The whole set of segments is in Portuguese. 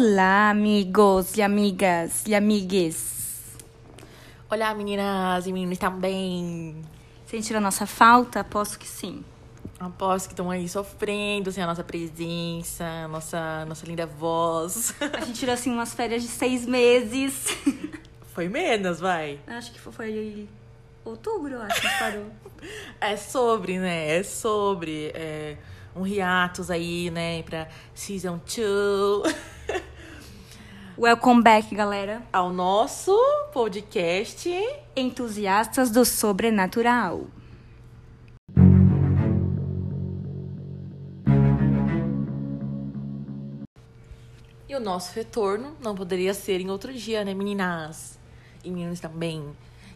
Olá, amigos e amigas e amigues. Olá, meninas e meninos também. Sentiram a nossa falta? Aposto que sim. Aposto que estão aí sofrendo sem a nossa presença, a nossa, nossa linda voz. A gente tirou assim umas férias de seis meses. Foi menos, vai. Acho que foi outubro, acho que parou. É sobre, né? É sobre. É, um hiatus aí, né? Pra Season 2. Welcome back, galera. Ao nosso podcast Entusiastas do Sobrenatural. E o nosso retorno não poderia ser em outro dia, né, meninas? E meninos também.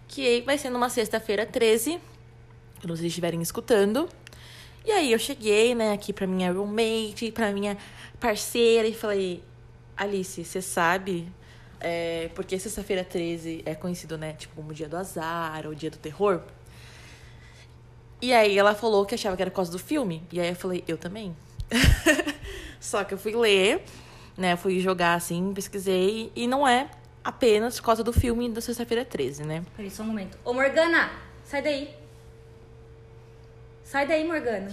Que vai ser numa sexta-feira 13, quando vocês estiverem escutando. E aí eu cheguei, né, aqui pra minha roommate, pra minha parceira, e falei, Alice, você sabe é, porque sexta-feira 13 é conhecido, né, tipo, como o dia do azar, ou o dia do terror? E aí ela falou que achava que era por causa do filme. E aí eu falei, eu também. Só que eu fui ler, né, fui jogar assim, pesquisei, e não é apenas por causa do filme da sexta-feira 13, né? Peraí, só um momento. Ô, Morgana, sai daí. Sai daí, Morgana.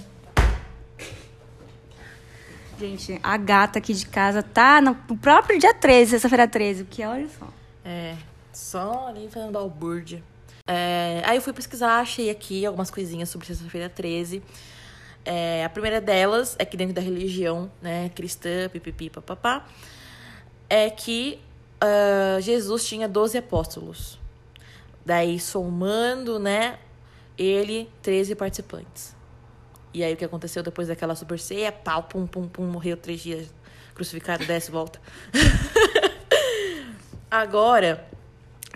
Gente, a gata aqui de casa tá no próprio dia 13, sexta-feira 13, porque olha só. É, só ali fazendo balbúrdia. É, aí eu fui pesquisar, achei aqui algumas coisinhas sobre sexta-feira 13. É, a primeira delas é que dentro da religião né, cristã, pipipi, papapá, é que uh, Jesus tinha 12 apóstolos. Daí, somando, né, ele, 13 participantes. E aí, o que aconteceu depois daquela super ceia? Pau, pum, pum, pum, morreu três dias crucificado, desce volta. Agora,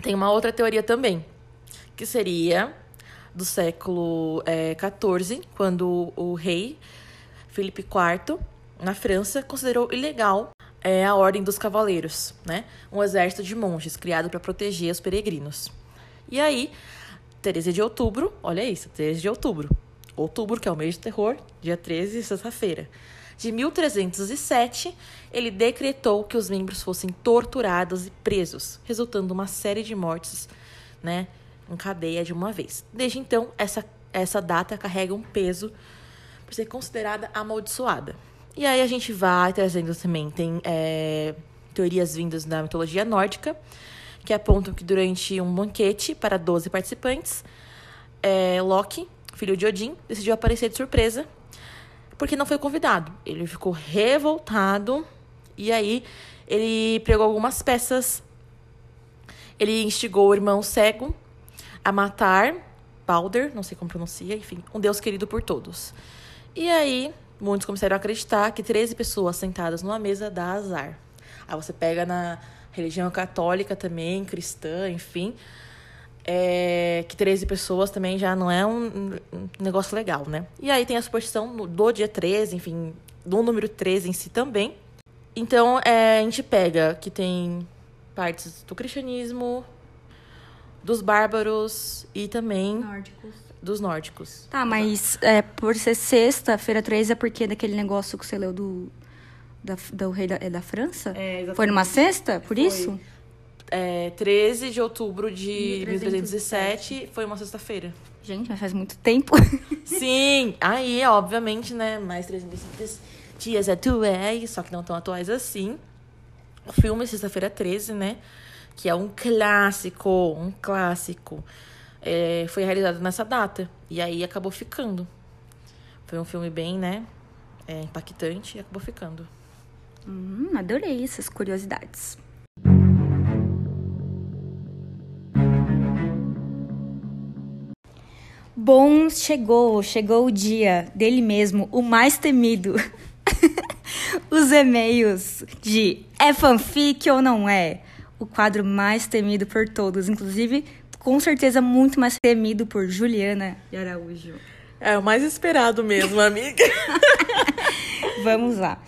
tem uma outra teoria também, que seria do século XIV, é, quando o rei Felipe IV, na França, considerou ilegal é, a Ordem dos Cavaleiros, né? um exército de monges criado para proteger os peregrinos. E aí, 13 de outubro, olha isso, 13 de outubro, outubro, que é o mês de terror, dia 13, sexta-feira, de 1307, ele decretou que os membros fossem torturados e presos, resultando uma série de mortes, né, em cadeia de uma vez. Desde então, essa, essa data carrega um peso por ser considerada amaldiçoada. E aí a gente vai trazendo também, tem é, teorias vindas da mitologia nórdica, que apontam que durante um banquete para 12 participantes, é, Loki, filho de Odin, decidiu aparecer de surpresa porque não foi convidado. Ele ficou revoltado e aí ele pregou algumas peças. Ele instigou o irmão cego a matar Balder, não sei como pronuncia, enfim, um deus querido por todos. E aí, muitos começaram a acreditar que 13 pessoas sentadas numa mesa dá azar. Aí você pega na religião católica também, cristã, enfim, é, que 13 pessoas também já não é um, um, negócio legal, né? E aí tem a superstição do dia 13, enfim, do número 13 em si também. Então, é, a gente pega que tem partes do cristianismo, dos bárbaros e também Nórdicos. dos nórdicos. Tá, mas é, por ser sexta-feira 13 é porque daquele negócio que você leu do, da, do rei da, é da França? É, exatamente. Foi numa sexta, por Foi. isso? É, 13 de outubro de 1307. 1307 foi uma sexta-feira. Gente, mas faz muito tempo. Sim, aí, obviamente, né? Mais 360 dias atuais, só que não tão atuais assim. O filme Sexta-feira 13, né? Que é um clássico, um clássico. É, foi realizado nessa data. E aí acabou ficando. Foi um filme bem, né? É, impactante e acabou ficando. hum, adorei essas curiosidades. Bom, chegou, chegou o dia dele mesmo, o mais temido. Os e-mails de é fanfic ou não é? O quadro mais temido por todos, inclusive com certeza muito mais temido por Juliana de Araújo. É o mais esperado mesmo, amiga. Vamos lá.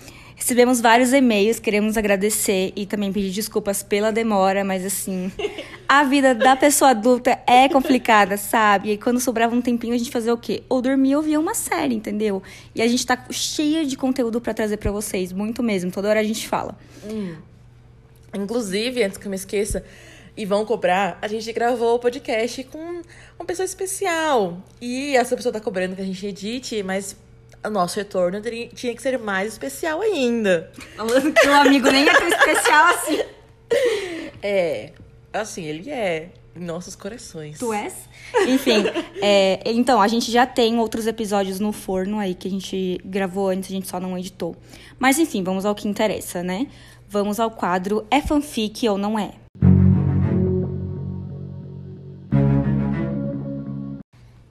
Recebemos vários e-mails, queremos agradecer e também pedir desculpas pela demora, mas assim, a vida da pessoa adulta é complicada, sabe? E quando sobrava um tempinho, a gente fazia o quê? Ou dormia ou via uma série, entendeu? E a gente tá cheia de conteúdo para trazer para vocês, muito mesmo. Toda hora a gente fala. Hum. Inclusive, antes que eu me esqueça, e vão cobrar, a gente gravou o podcast com uma pessoa especial. E essa pessoa tá cobrando que a gente edite, mas o nosso retorno teria, tinha que ser mais especial ainda. Falando que o amigo nem é tão especial assim. É, assim, ele é em nossos corações. Tu és? Enfim, é, então, a gente já tem outros episódios no forno aí que a gente gravou antes, a gente só não editou. Mas enfim, vamos ao que interessa, né? Vamos ao quadro É fanfic ou não é?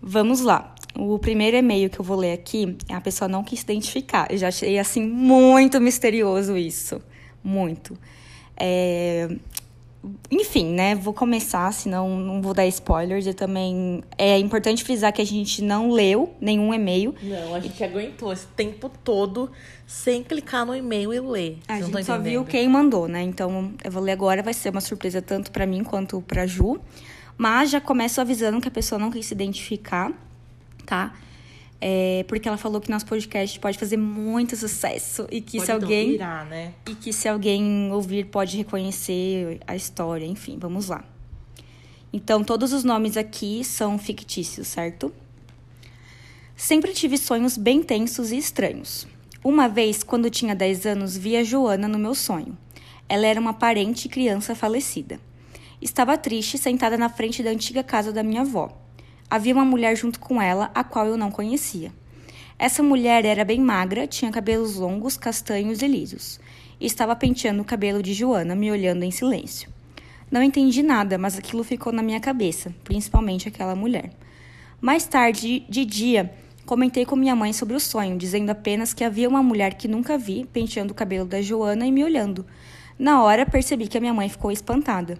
Vamos lá. O primeiro e-mail que eu vou ler aqui, a pessoa não quis se identificar. Eu já achei, assim, muito misterioso isso. Muito. É... Enfim, né? Vou começar, senão não vou dar spoilers. Eu também. É importante frisar que a gente não leu nenhum e-mail. Não, a gente aguentou esse tempo todo sem clicar no e-mail e ler. A gente só viu quem mandou, né? Então eu vou ler agora, vai ser uma surpresa tanto para mim quanto pra Ju. Mas já começo avisando que a pessoa não quis se identificar, tá? É, porque ela falou que nosso podcast pode fazer muito sucesso e que pode se alguém virar, né? e que se alguém ouvir pode reconhecer a história, enfim, vamos lá. Então, todos os nomes aqui são fictícios, certo? Sempre tive sonhos bem tensos e estranhos. Uma vez, quando tinha 10 anos, vi a Joana no meu sonho. Ela era uma parente criança falecida. Estava triste, sentada na frente da antiga casa da minha avó. Havia uma mulher junto com ela, a qual eu não conhecia. Essa mulher era bem magra, tinha cabelos longos, castanhos e lisos, e estava penteando o cabelo de Joana, me olhando em silêncio. Não entendi nada, mas aquilo ficou na minha cabeça, principalmente aquela mulher. Mais tarde, de dia, comentei com minha mãe sobre o sonho, dizendo apenas que havia uma mulher que nunca vi penteando o cabelo da Joana e me olhando. Na hora, percebi que a minha mãe ficou espantada.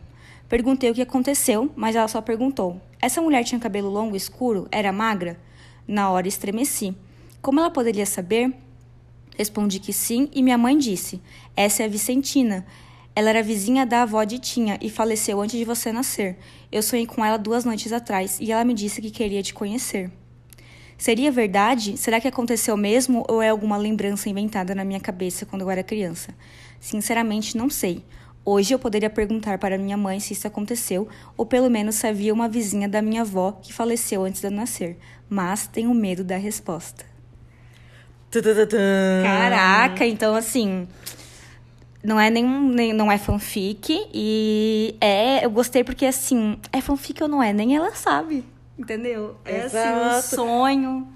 Perguntei o que aconteceu, mas ela só perguntou: Essa mulher tinha cabelo longo escuro? Era magra? Na hora estremeci. Como ela poderia saber? Respondi que sim e minha mãe disse: Essa é a Vicentina. Ela era vizinha da avó de Tinha e faleceu antes de você nascer. Eu sonhei com ela duas noites atrás e ela me disse que queria te conhecer. Seria verdade? Será que aconteceu mesmo ou é alguma lembrança inventada na minha cabeça quando eu era criança? Sinceramente, não sei. Hoje eu poderia perguntar para minha mãe se isso aconteceu, ou pelo menos se havia uma vizinha da minha avó que faleceu antes de eu nascer, mas tenho medo da resposta. Caraca, então assim, não é nenhum, nem, não é fanfic e é, eu gostei porque assim, é fanfic ou não é, nem ela sabe, entendeu? É Exato. assim, um sonho.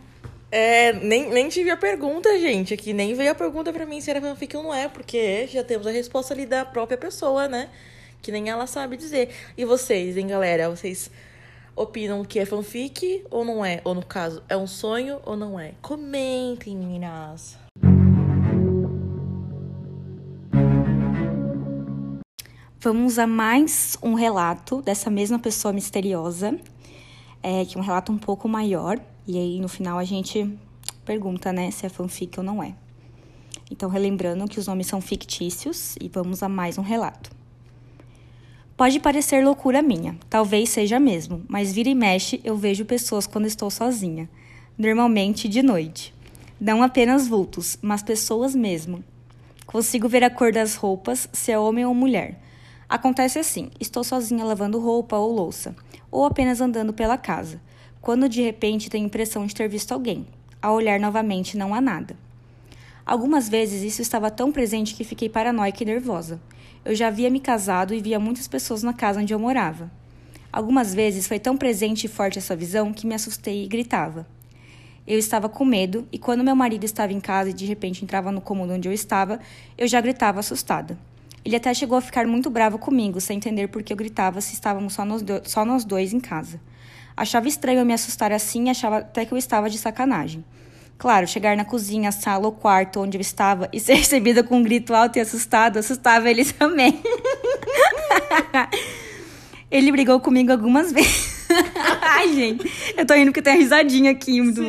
É, nem, nem tive a pergunta, gente, aqui. Nem veio a pergunta pra mim se era fanfic ou não é, porque já temos a resposta ali da própria pessoa, né? Que nem ela sabe dizer. E vocês, hein, galera? Vocês opinam que é fanfic ou não é? Ou no caso, é um sonho ou não é? Comentem, meninas. Vamos a mais um relato dessa mesma pessoa misteriosa, é, que é um relato um pouco maior. E aí no final a gente pergunta, né, se é fanfic ou não é. Então, relembrando que os nomes são fictícios e vamos a mais um relato. Pode parecer loucura minha, talvez seja mesmo, mas vira e mexe eu vejo pessoas quando estou sozinha, normalmente de noite. Não apenas vultos, mas pessoas mesmo. Consigo ver a cor das roupas, se é homem ou mulher. Acontece assim: estou sozinha lavando roupa ou louça, ou apenas andando pela casa, quando de repente tenho a impressão de ter visto alguém. Ao olhar novamente, não há nada. Algumas vezes isso estava tão presente que fiquei paranoica e nervosa. Eu já havia me casado e via muitas pessoas na casa onde eu morava. Algumas vezes foi tão presente e forte essa visão que me assustei e gritava. Eu estava com medo e quando meu marido estava em casa e de repente entrava no cômodo onde eu estava, eu já gritava assustada. Ele até chegou a ficar muito bravo comigo, sem entender por que eu gritava se estávamos só nós, do só nós dois em casa. Achava estranho eu me assustar assim e achava até que eu estava de sacanagem. Claro, chegar na cozinha, sala ou quarto onde eu estava e ser recebida com um grito alto e assustado assustava ele também. ele brigou comigo algumas vezes. Ai, gente, eu tô indo porque tem a risadinha aqui. Do...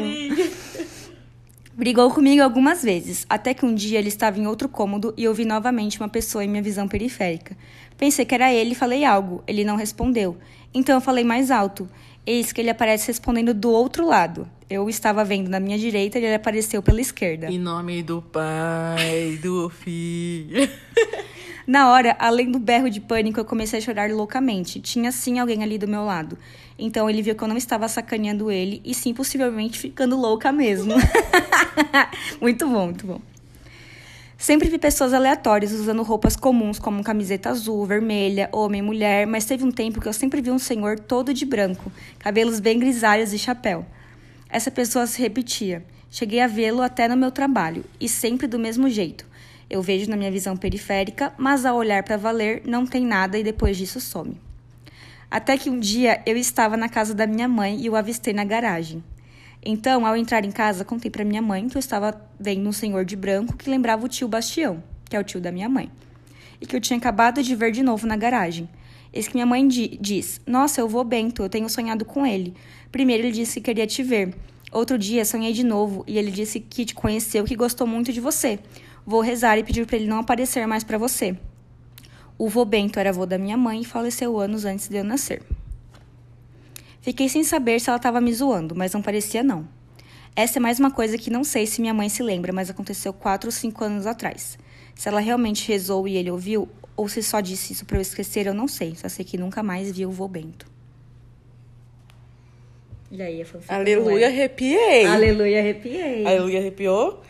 Brigou comigo algumas vezes, até que um dia ele estava em outro cômodo e eu vi novamente uma pessoa em minha visão periférica. Pensei que era ele e falei algo. Ele não respondeu. Então eu falei mais alto. Eis que ele aparece respondendo do outro lado. Eu estava vendo na minha direita e ele apareceu pela esquerda. Em nome do Pai, do Filho. Na hora, além do berro de pânico, eu comecei a chorar loucamente. Tinha sim alguém ali do meu lado. Então ele viu que eu não estava sacaneando ele e sim possivelmente ficando louca mesmo. muito bom, muito bom. Sempre vi pessoas aleatórias usando roupas comuns como camiseta azul, vermelha, homem, mulher, mas teve um tempo que eu sempre vi um senhor todo de branco, cabelos bem grisalhos e chapéu. Essa pessoa se repetia. Cheguei a vê-lo até no meu trabalho, e sempre do mesmo jeito. Eu vejo na minha visão periférica, mas ao olhar para valer, não tem nada e depois disso some. Até que um dia eu estava na casa da minha mãe e o avistei na garagem. Então, ao entrar em casa, contei para minha mãe que eu estava vendo um senhor de branco que lembrava o tio Bastião, que é o tio da minha mãe, e que eu tinha acabado de ver de novo na garagem. Eis que minha mãe di diz: Nossa, eu vou Bento, eu tenho sonhado com ele. Primeiro ele disse que queria te ver. Outro dia sonhei de novo e ele disse que te conheceu que gostou muito de você. Vou rezar e pedir para ele não aparecer mais para você. O vô Bento era avô da minha mãe e faleceu anos antes de eu nascer. Fiquei sem saber se ela estava me zoando, mas não parecia não. Essa é mais uma coisa que não sei se minha mãe se lembra, mas aconteceu 4 ou 5 anos atrás. Se ela realmente rezou e ele ouviu, ou se só disse isso para eu esquecer, eu não sei. Só sei que nunca mais vi o vô Bento. E aí, a Aleluia, arrepiei. Aleluia, arrepiei. Aleluia, arrepiou?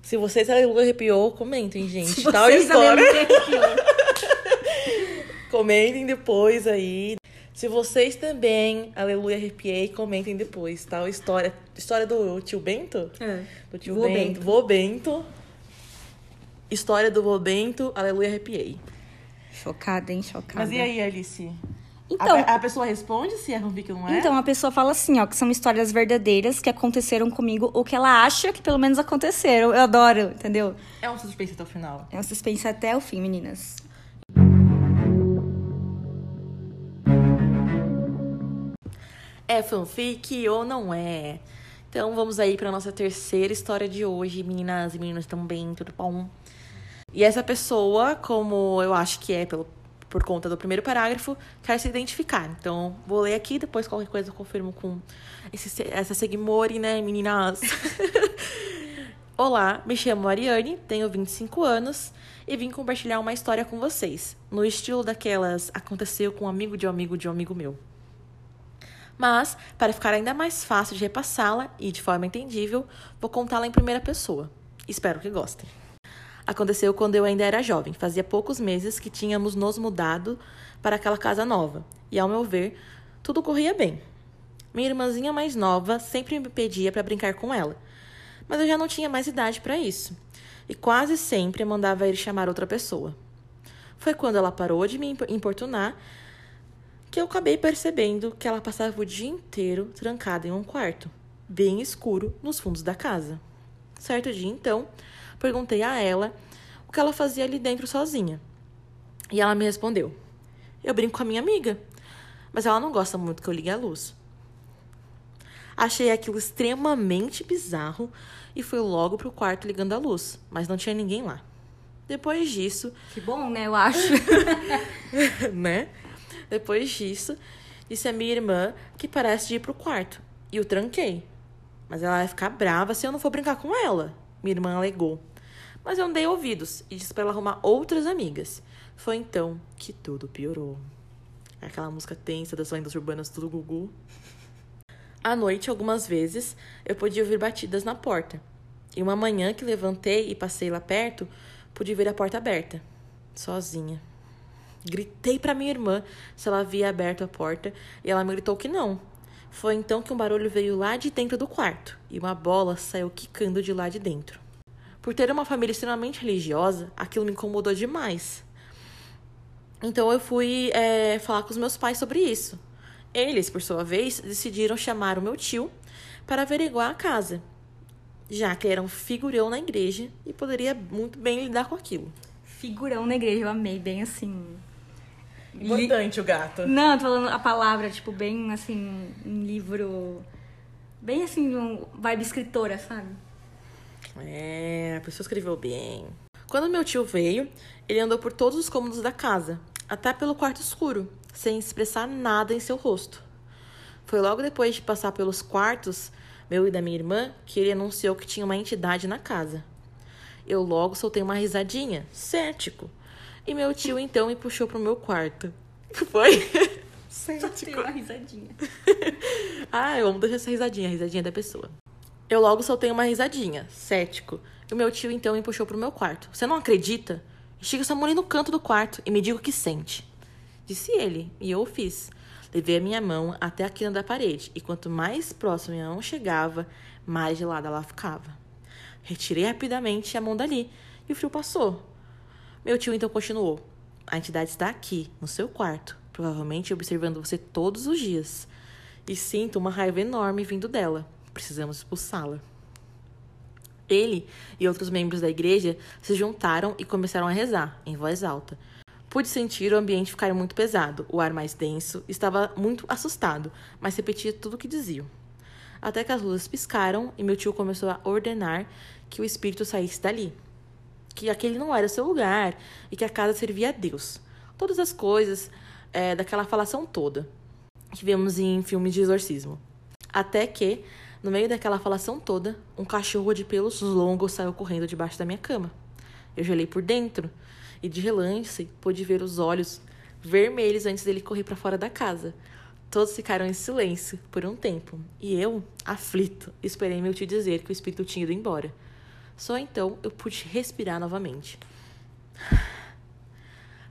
Se vocês aleluia arrepiou, comentem, gente. Se Tal vocês história. Comentem depois aí. Se vocês também, aleluia, arrepiei, comentem depois, tal história. História do tio Bento? É. Do tio Vô Bento. Bento. Vô Bento. História do vô Bento, aleluia, arrepiei. Chocada, hein? Chocada. Mas e aí, Alice? Então, a, a pessoa responde se é fanfic ou não é? Então, a pessoa fala assim, ó, que são histórias verdadeiras que aconteceram comigo, ou que ela acha que pelo menos aconteceram. Eu adoro, entendeu? É um suspense até o final. É um suspense até o fim, meninas. É fanfic ou não é? Então vamos aí para nossa terceira história de hoje, meninas e meninos também, tudo bom? E essa pessoa, como eu acho que é pelo, por conta do primeiro parágrafo, quer se identificar. Então vou ler aqui, depois qualquer coisa eu confirmo com esse, essa Segmori, né, meninas? Olá, me chamo Ariane, tenho 25 anos e vim compartilhar uma história com vocês, no estilo daquelas aconteceu com um amigo de um amigo de um amigo meu. Mas, para ficar ainda mais fácil de repassá-la e de forma entendível, vou contá-la em primeira pessoa. Espero que gostem. Aconteceu quando eu ainda era jovem, fazia poucos meses que tínhamos nos mudado para aquela casa nova, e ao meu ver, tudo corria bem. Minha irmãzinha mais nova sempre me pedia para brincar com ela, mas eu já não tinha mais idade para isso, e quase sempre mandava ir chamar outra pessoa. Foi quando ela parou de me importunar que eu acabei percebendo que ela passava o dia inteiro trancada em um quarto, bem escuro, nos fundos da casa. Certo dia, então, perguntei a ela o que ela fazia ali dentro sozinha. E ela me respondeu: Eu brinco com a minha amiga, mas ela não gosta muito que eu ligue a luz. Achei aquilo extremamente bizarro e fui logo pro quarto ligando a luz, mas não tinha ninguém lá. Depois disso, Que bom, né? Eu acho. né? Depois disso, disse a minha irmã que parece de ir pro quarto. E eu tranquei. Mas ela vai ficar brava se eu não for brincar com ela. Minha irmã alegou. Mas eu não dei ouvidos e disse para ela arrumar outras amigas. Foi então que tudo piorou. Aquela música tensa das lendas urbanas do Gugu. À noite, algumas vezes, eu podia ouvir batidas na porta. E uma manhã que levantei e passei lá perto, pude ver a porta aberta, sozinha. Gritei para minha irmã se ela havia aberto a porta e ela me gritou que não. Foi então que um barulho veio lá de dentro do quarto e uma bola saiu quicando de lá de dentro. Por ter uma família extremamente religiosa, aquilo me incomodou demais. Então eu fui é, falar com os meus pais sobre isso. Eles, por sua vez, decidiram chamar o meu tio para averiguar a casa, já que ele era um figurão na igreja e poderia muito bem lidar com aquilo. Figurão na igreja, eu amei, bem assim. Importante o gato. Não, tô falando a palavra, tipo, bem assim, um livro. Bem assim, um vibe escritora, sabe? É, a pessoa escreveu bem. Quando meu tio veio, ele andou por todos os cômodos da casa, até pelo quarto escuro, sem expressar nada em seu rosto. Foi logo depois de passar pelos quartos, meu e da minha irmã, que ele anunciou que tinha uma entidade na casa. Eu logo soltei uma risadinha, cético. E meu tio então me puxou pro meu quarto. Foi? Cético. uma risadinha. ah, eu amo deixar essa risadinha, a risadinha da pessoa. Eu logo soltei uma risadinha, cético. E o meu tio então me puxou pro meu quarto. Você não acredita? Estiga essa mulher no canto do quarto e me diga o que sente. Disse ele, e eu o fiz. Levei a minha mão até a quina da parede, e quanto mais próximo minha mão chegava, mais gelada ela ficava. Retirei rapidamente a mão dali, e o frio passou. Meu tio então continuou. A entidade está aqui, no seu quarto, provavelmente observando você todos os dias. E sinto uma raiva enorme vindo dela. Precisamos expulsá-la. Ele e outros membros da igreja se juntaram e começaram a rezar, em voz alta. Pude sentir o ambiente ficar muito pesado, o ar mais denso, estava muito assustado, mas repetia tudo o que diziam. Até que as luzes piscaram e meu tio começou a ordenar que o espírito saísse dali. Que aquele não era seu lugar e que a casa servia a Deus. Todas as coisas é, daquela falação toda que vemos em filmes de exorcismo. Até que no meio daquela falação toda, um cachorro de pelos longos saiu correndo debaixo da minha cama. Eu gelei por dentro e, de relance, pude ver os olhos vermelhos antes dele correr para fora da casa. Todos ficaram em silêncio por um tempo e eu, aflito, esperei meu tio dizer que o espírito tinha ido embora. Só então eu pude respirar novamente.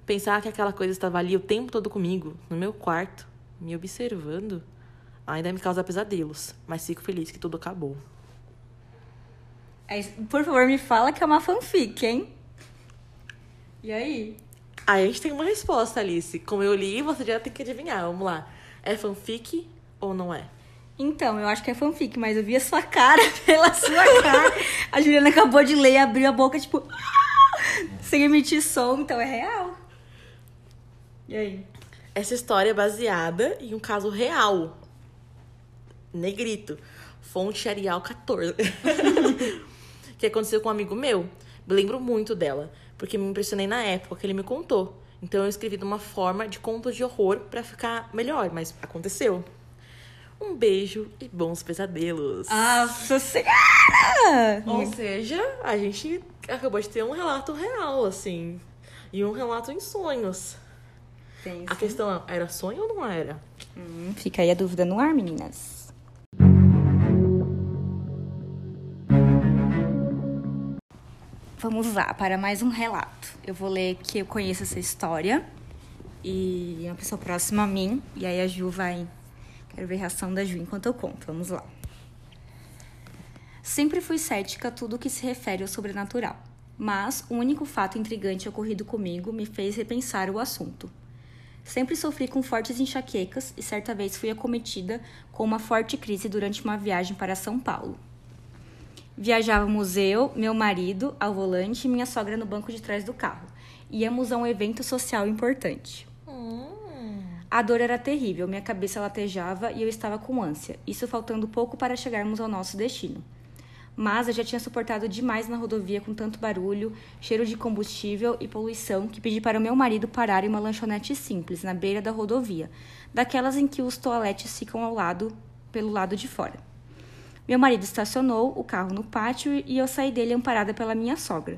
Pensar que aquela coisa estava ali o tempo todo comigo, no meu quarto, me observando. Ainda me causa pesadelos, mas fico feliz que tudo acabou. Por favor, me fala que é uma fanfic, hein? E aí? Aí a gente tem uma resposta, Alice. Como eu li, você já tem que adivinhar. Vamos lá. É fanfic ou não é? Então, eu acho que é fanfic, mas eu vi a sua cara pela sua cara. a Juliana acabou de ler e abriu a boca, tipo, sem emitir som, então é real. E aí? Essa história é baseada em um caso real negrito. Fonte Arial 14. que aconteceu com um amigo meu. Me lembro muito dela, porque me impressionei na época que ele me contou. Então eu escrevi de uma forma de contos de horror para ficar melhor, mas aconteceu. Um beijo e bons pesadelos. Nossa Senhora! Ou seja, a gente acabou de ter um relato real, assim. E um relato em sonhos. A questão é, era sonho ou não era? Hum, fica aí a dúvida no ar, meninas. Vamos lá para mais um relato. Eu vou ler que eu conheço essa história e é uma pessoa próxima a mim. E aí a Ju vai. Quero ver a reação da Ju enquanto eu conto. Vamos lá. Sempre fui cética a tudo que se refere ao sobrenatural, mas o único fato intrigante ocorrido comigo me fez repensar o assunto. Sempre sofri com fortes enxaquecas e certa vez fui acometida com uma forte crise durante uma viagem para São Paulo. Viajávamos eu, meu marido ao volante e minha sogra no banco de trás do carro. Íamos a um evento social importante. Hum. A dor era terrível, minha cabeça latejava e eu estava com ânsia, isso faltando pouco para chegarmos ao nosso destino. Mas eu já tinha suportado demais na rodovia com tanto barulho, cheiro de combustível e poluição que pedi para o meu marido parar em uma lanchonete simples, na beira da rodovia, daquelas em que os toaletes ficam ao lado, pelo lado de fora. Meu marido estacionou o carro no pátio e eu saí dele amparada pela minha sogra.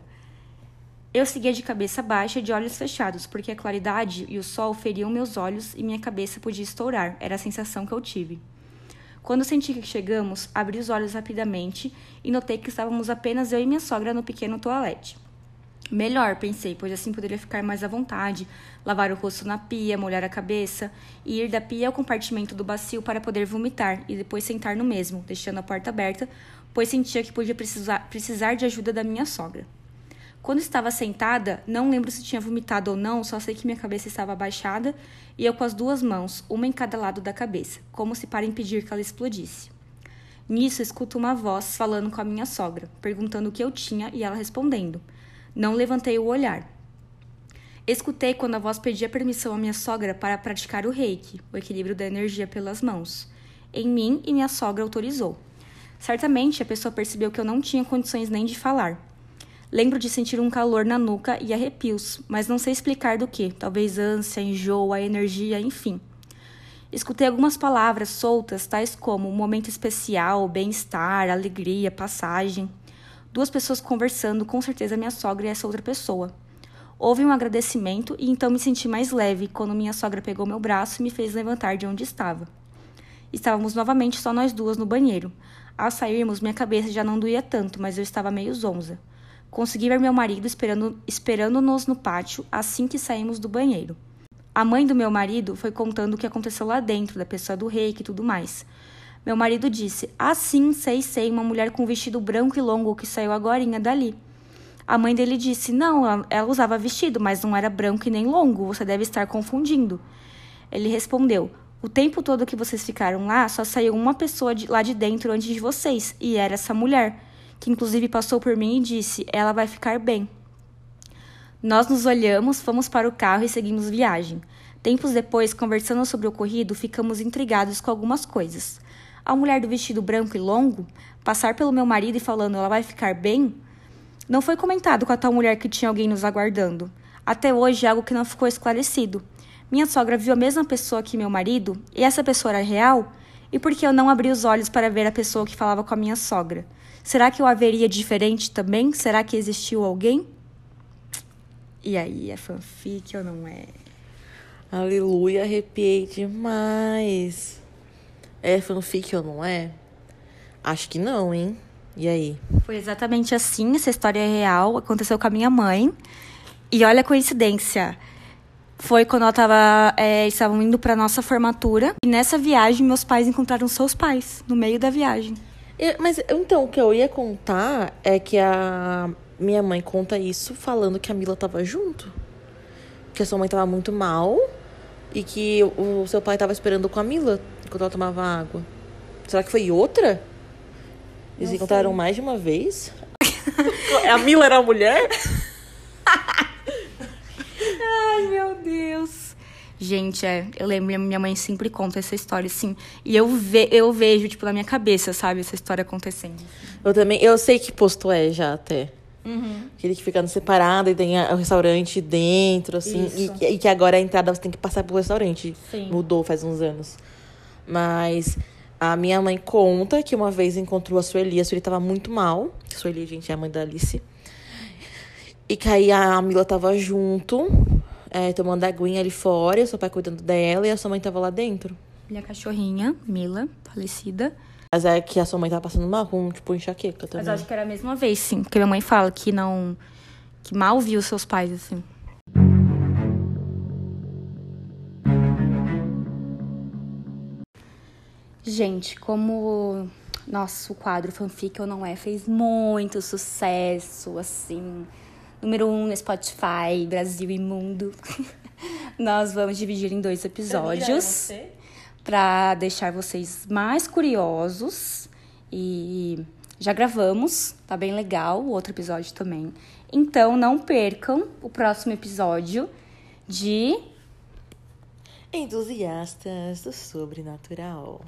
Eu seguia de cabeça baixa e de olhos fechados, porque a claridade e o sol feriam meus olhos e minha cabeça podia estourar, era a sensação que eu tive. Quando senti que chegamos, abri os olhos rapidamente e notei que estávamos apenas eu e minha sogra no pequeno toalete. Melhor, pensei, pois assim poderia ficar mais à vontade, lavar o rosto na pia, molhar a cabeça e ir da pia ao compartimento do bacio para poder vomitar e depois sentar no mesmo, deixando a porta aberta, pois sentia que podia precisar, precisar de ajuda da minha sogra. Quando estava sentada, não lembro se tinha vomitado ou não, só sei que minha cabeça estava abaixada e eu com as duas mãos, uma em cada lado da cabeça, como se para impedir que ela explodisse. Nisso, escuto uma voz falando com a minha sogra, perguntando o que eu tinha e ela respondendo. Não levantei o olhar. Escutei quando a voz pedia permissão à minha sogra para praticar o reiki, o equilíbrio da energia pelas mãos. Em mim e minha sogra autorizou. Certamente a pessoa percebeu que eu não tinha condições nem de falar. Lembro de sentir um calor na nuca e arrepios, mas não sei explicar do que, talvez ânsia, enjoo, a energia, enfim. Escutei algumas palavras soltas, tais como momento especial, bem-estar, alegria, passagem. Duas pessoas conversando, com certeza minha sogra e essa outra pessoa. Houve um agradecimento e então me senti mais leve quando minha sogra pegou meu braço e me fez levantar de onde estava. Estávamos novamente só nós duas no banheiro. Ao sairmos, minha cabeça já não doía tanto, mas eu estava meio zonza. Consegui ver meu marido esperando, esperando-nos no pátio assim que saímos do banheiro. A mãe do meu marido foi contando o que aconteceu lá dentro, da pessoa do rei e tudo mais. Meu marido disse: Ah, sim, sei, sei, uma mulher com vestido branco e longo que saiu agora dali. A mãe dele disse: Não, ela usava vestido, mas não era branco e nem longo, você deve estar confundindo. Ele respondeu: O tempo todo que vocês ficaram lá, só saiu uma pessoa de, lá de dentro antes de vocês, e era essa mulher que inclusive passou por mim e disse: Ela vai ficar bem. Nós nos olhamos, fomos para o carro e seguimos viagem. Tempos depois, conversando sobre o ocorrido, ficamos intrigados com algumas coisas. A mulher do vestido branco e longo passar pelo meu marido e falando ela vai ficar bem, não foi comentado com a tal mulher que tinha alguém nos aguardando. Até hoje é algo que não ficou esclarecido. Minha sogra viu a mesma pessoa que meu marido e essa pessoa era real? E por que eu não abri os olhos para ver a pessoa que falava com a minha sogra? Será que eu haveria diferente também? Será que existiu alguém? E aí, é fanfic ou não é? Aleluia, arrepiei demais. É fanfic ou não é? Acho que não, hein? E aí? Foi exatamente assim, essa história é real, aconteceu com a minha mãe. E olha a coincidência. Foi quando ela tava, é, estavam indo para nossa formatura. E nessa viagem, meus pais encontraram seus pais, no meio da viagem. Eu, mas então, o que eu ia contar é que a minha mãe conta isso falando que a Mila tava junto. Que a sua mãe tava muito mal e que o, seu pai tava esperando com a Mila enquanto ela tomava água. Será que foi outra? Eles encontraram mais de uma vez? a Mila era a mulher? Ai, meu Deus. Gente, é, eu lembro, minha mãe sempre conta essa história, assim. E eu, ve, eu vejo, tipo, na minha cabeça, sabe, essa história acontecendo. Eu também, eu sei que posto é já até. Uhum. Aquele que fica separado e tem o restaurante dentro, assim. E, e, que agora a entrada você tem que passar pelo restaurante. Sim. Mudou faz uns anos. Mas a minha mãe conta que uma vez encontrou a Sueli. A Sueli tava muito mal. A Sueli, gente, é a mãe da Alice. E que aí a Mila tava junto é, tomando aguinha ali fora, seu pai cuidando dela e a sua mãe tava lá dentro. Minha cachorrinha, Mila, falecida. Mas é que a sua mãe tava passando mal com, tipo, enxaqueca também. Mas acho que era a mesma vez, sim. Porque minha mãe fala que não... Que mal viu seus pais, assim. Gente, como nosso quadro fanfic ou não é fez muito sucesso, assim número um no Spotify, Brasil e Mundo. Nós vamos dividir em dois episódios para deixar vocês mais curiosos e já gravamos, tá bem legal o outro episódio também. Então não percam o próximo episódio de Entusiastas do Sobrenatural.